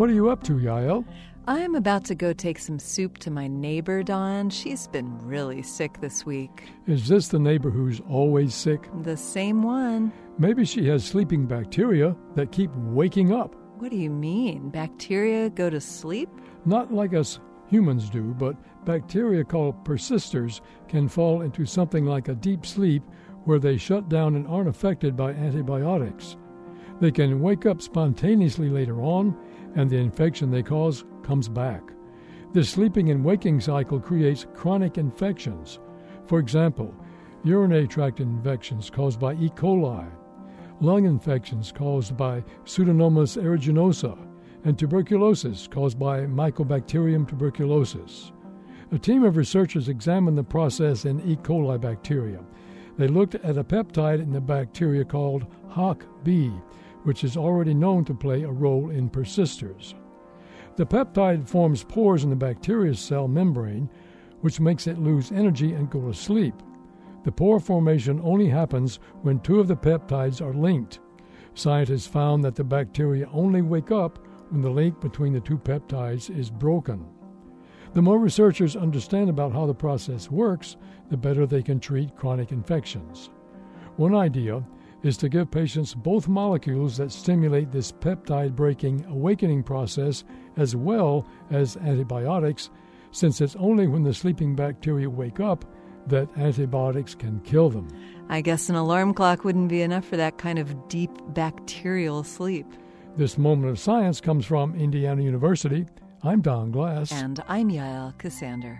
What are you up to, Yael? I'm about to go take some soup to my neighbor, Dawn. She's been really sick this week. Is this the neighbor who's always sick? The same one. Maybe she has sleeping bacteria that keep waking up. What do you mean? Bacteria go to sleep? Not like us humans do, but bacteria called persisters can fall into something like a deep sleep where they shut down and aren't affected by antibiotics. They can wake up spontaneously later on, and the infection they cause comes back. This sleeping and waking cycle creates chronic infections. For example, urinary tract infections caused by E. coli, lung infections caused by Pseudomonas aeruginosa, and tuberculosis caused by Mycobacterium tuberculosis. A team of researchers examined the process in E. coli bacteria. They looked at a peptide in the bacteria called HokB, which is already known to play a role in persisters. The peptide forms pores in the bacteria's cell membrane, which makes it lose energy and go to sleep. The pore formation only happens when two of the peptides are linked. Scientists found that the bacteria only wake up when the link between the two peptides is broken. The more researchers understand about how the process works, the better they can treat chronic infections. One idea is to give patients both molecules that stimulate this peptide breaking awakening process as well as antibiotics, since it's only when the sleeping bacteria wake up that antibiotics can kill them. I guess an alarm clock wouldn't be enough for that kind of deep bacterial sleep. This moment of science comes from Indiana University. I'm Don Glass. And I'm Yael Ksander.